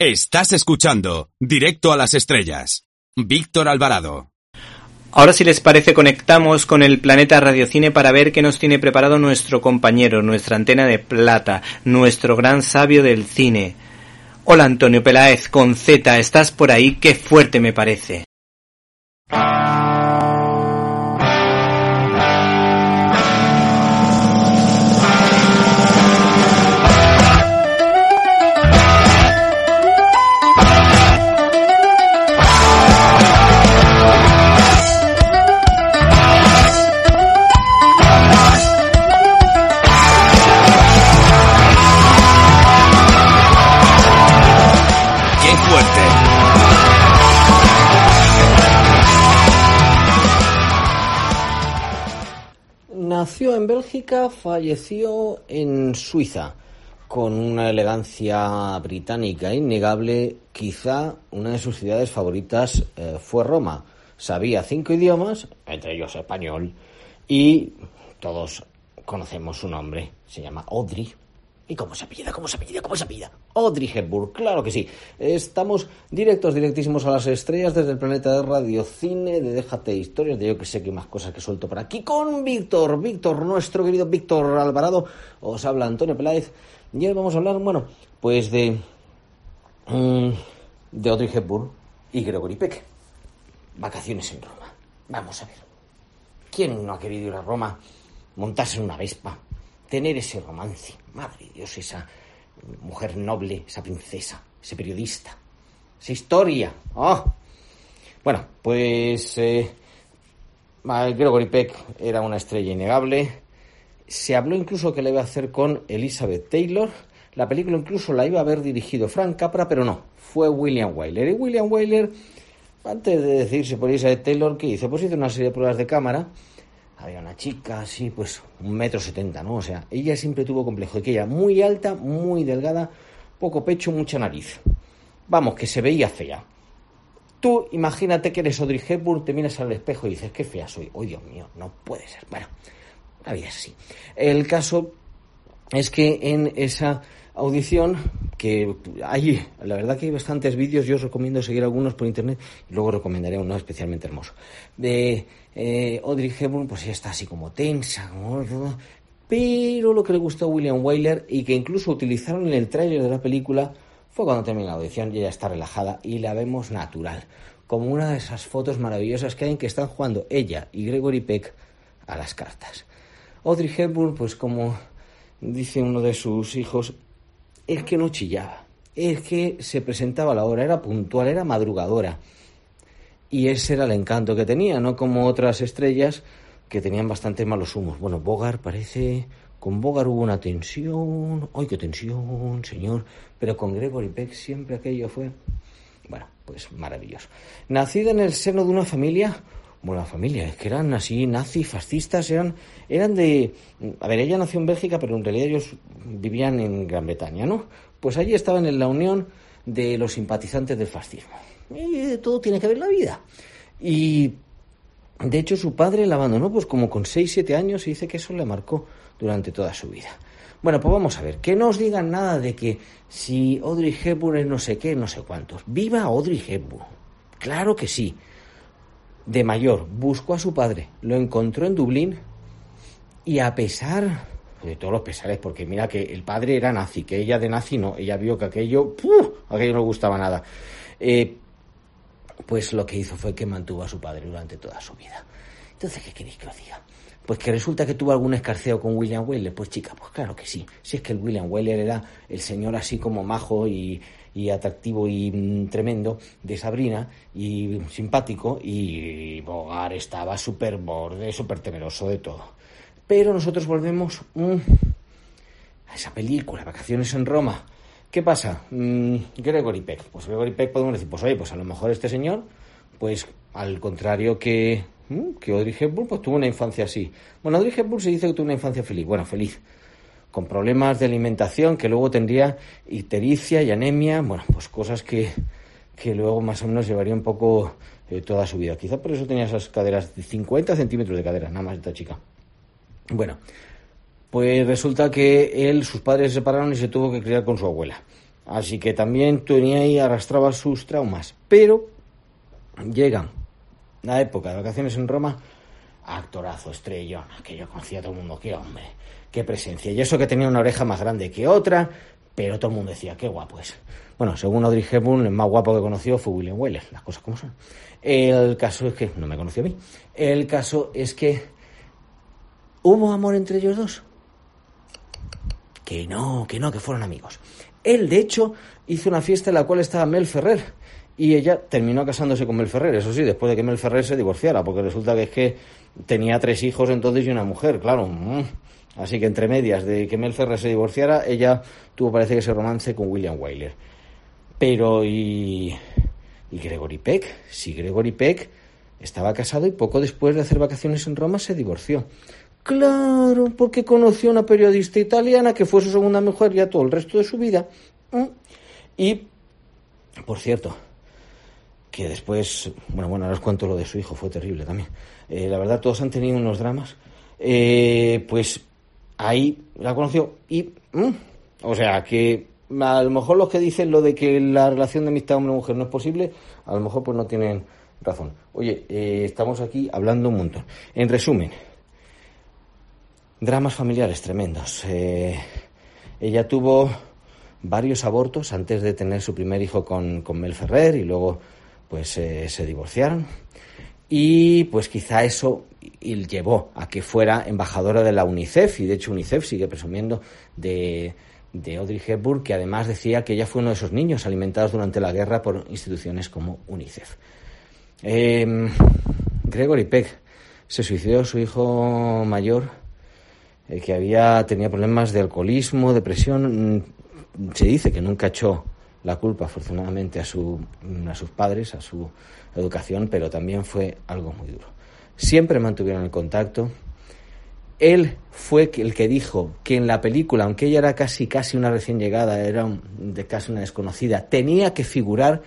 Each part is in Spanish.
Estás escuchando Directo a las Estrellas. Víctor Alvarado. Ahora si les parece conectamos con el planeta Radiocine para ver qué nos tiene preparado nuestro compañero, nuestra antena de plata, nuestro gran sabio del cine. Hola Antonio Peláez, con Z, ¿estás por ahí? Qué fuerte me parece. Nació en Bélgica, falleció en Suiza, con una elegancia británica innegable. Quizá una de sus ciudades favoritas eh, fue Roma. Sabía cinco idiomas, entre ellos español, y todos conocemos su nombre. Se llama Audrey. ¿Y cómo se apellida? ¿Cómo se apellida? ¿Cómo se apellida? Audrey Hepburn, claro que sí. Estamos directos, directísimos a las estrellas desde el planeta de Radio Cine, de Déjate Historias, de yo que sé que más cosas que suelto por aquí, con Víctor, Víctor, nuestro querido Víctor Alvarado. Os habla Antonio Peláez. Y hoy vamos a hablar, bueno, pues de. mm, de Audrey Hepburn y Gregory Peck. Vacaciones en Roma. Vamos a ver. ¿Quién no ha querido ir a Roma, montarse en una vespa, tener ese romance? Madre de Dios, esa mujer noble, esa princesa, ese periodista, esa historia. ¡Oh! Bueno, pues eh, Gregory Peck era una estrella innegable. Se habló incluso que la iba a hacer con Elizabeth Taylor. La película incluso la iba a haber dirigido Frank Capra, pero no, fue William Wyler. Y William Wyler, antes de decirse por Elizabeth Taylor, ¿qué hizo? Pues hizo una serie de pruebas de cámara. Había una chica así, pues un metro setenta, ¿no? O sea, ella siempre tuvo complejo de que ella muy alta, muy delgada, poco pecho, mucha nariz. Vamos, que se veía fea. Tú imagínate que eres Audrey Hepburn, te miras al espejo y dices, qué fea soy. Oh, Dios mío, no puede ser. Bueno, la vida así. El caso es que en esa audición, que hay, la verdad que hay bastantes vídeos, yo os recomiendo seguir algunos por internet y luego recomendaré uno especialmente hermoso. De eh, Audrey Hepburn, pues ella está así como tensa, como... pero lo que le gustó a William Wyler y que incluso utilizaron en el tráiler de la película fue cuando termina la audición y ella está relajada y la vemos natural, como una de esas fotos maravillosas que hay en que están jugando ella y Gregory Peck a las cartas. Audrey Hepburn, pues como dice uno de sus hijos, es que no chillaba, es que se presentaba a la hora, era puntual, era madrugadora. Y ese era el encanto que tenía, no como otras estrellas que tenían bastante malos humos. Bueno, Bogart parece... Con Bogart hubo una tensión... ¡Ay, qué tensión, señor! Pero con Gregory Peck siempre aquello fue... Bueno, pues maravilloso. Nacida en el seno de una familia... Bueno, la familia, es que eran así, nazis, fascistas, eran, eran de... A ver, ella nació en Bélgica, pero en realidad ellos vivían en Gran Bretaña, ¿no? Pues allí estaban en la unión de los simpatizantes del fascismo. Y todo tiene que ver la vida. Y de hecho su padre la abandonó pues como con 6, 7 años y dice que eso le marcó durante toda su vida. Bueno, pues vamos a ver, que no os digan nada de que si Audrey Hepburn es no sé qué, no sé cuántos. ¡Viva Audrey Hepburn! Claro que sí. De mayor, buscó a su padre, lo encontró en Dublín y a pesar de todos los pesares, porque mira que el padre era nazi, que ella de nazi no, ella vio que aquello, ¡puf! aquello no gustaba nada. Eh, pues lo que hizo fue que mantuvo a su padre durante toda su vida. Entonces, ¿qué queréis que os diga? Pues que resulta que tuvo algún escarceo con William Wyler. Pues chica, pues claro que sí. Si es que el William Wyler era el señor así como majo y, y atractivo y mm, tremendo de Sabrina y simpático y Bogart estaba súper borde, súper temeroso de todo. Pero nosotros volvemos mm, a esa película, Vacaciones en Roma. ¿Qué pasa? Mm, Gregory Peck. Pues Gregory Peck podemos decir, pues oye, pues a lo mejor este señor, pues al contrario que, que Audrey Hepburn, pues tuvo una infancia así. Bueno, Audrey Hepburn se dice que tuvo una infancia feliz. Bueno, feliz. Con problemas de alimentación que luego tendría ictericia y anemia. Bueno, pues cosas que, que luego más o menos llevaría un poco eh, toda su vida. Quizá por eso tenía esas caderas de 50 centímetros de cadera, nada más esta chica. Bueno, pues resulta que él, sus padres se separaron y se tuvo que criar con su abuela. Así que también tenía ahí, arrastraba sus traumas. Pero llega la época de vacaciones en Roma, actorazo, estrellón, que yo conocía a todo el mundo, qué hombre, qué presencia. Y eso que tenía una oreja más grande que otra, pero todo el mundo decía, qué guapo es. Bueno, según Audrey Hepburn, el más guapo que conoció fue William Weller, las cosas como son. El caso es que, no me conoció a mí, el caso es que hubo amor entre ellos dos. Que no, que no, que fueron amigos. Él, de hecho, hizo una fiesta en la cual estaba Mel Ferrer. Y ella terminó casándose con Mel Ferrer, eso sí, después de que Mel Ferrer se divorciara, porque resulta que es que tenía tres hijos entonces y una mujer, claro. Mm. Así que entre medias de que Mel Ferrer se divorciara, ella tuvo parece que ese romance con William Wyler. Pero y Gregory Peck, sí, Gregory Peck estaba casado y poco después de hacer vacaciones en Roma se divorció. Claro, porque conoció a una periodista italiana que fue su segunda mujer ya todo el resto de su vida. ¿Mm? Y, por cierto, que después, bueno, bueno, ahora os cuento lo de su hijo, fue terrible también. Eh, la verdad, todos han tenido unos dramas. Eh, pues ahí la conoció y, ¿mm? o sea, que a lo mejor los que dicen lo de que la relación de amistad hombre-mujer no es posible, a lo mejor pues no tienen razón. Oye, eh, estamos aquí hablando un montón. En resumen, Dramas familiares tremendos. Ella tuvo varios abortos antes de tener su primer hijo con, Mel Ferrer y luego pues eh, se divorciaron. Y pues quizá eso llevó a que fuera embajadora de la UNICEF y de hecho UNICEF sigue presumiendo de, de Audrey Hepburn que además decía que ella fue uno de esos niños alimentados durante la guerra por instituciones como UNICEF. Em, Gregory Peck se suicidó su hijo mayor eh, que había tenía problemas de alcoholismo, depresión. Mm, se dice que nunca echó la culpa, afortunadamente, a, su, a sus padres, a su educación, pero también fue algo muy duro. Siempre mantuvieron el contacto. Él fue el que dijo que en la película, aunque ella era casi casi una recién llegada, era de casi una desconocida, tenía que figurar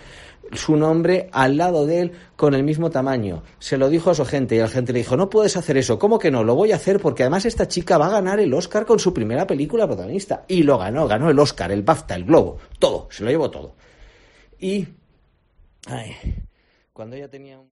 su nombre al lado de él con el mismo tamaño. Se lo dijo a su gente y la gente le dijo, no puedes hacer eso. ¿Cómo que no? Lo voy a hacer porque además esta chica va a ganar el Oscar con su primera película protagonista. Y lo ganó, ganó el Oscar, el BAFTA, el Globo, todo, se lo llevó todo. Y... Ay, cuando ella tenía un...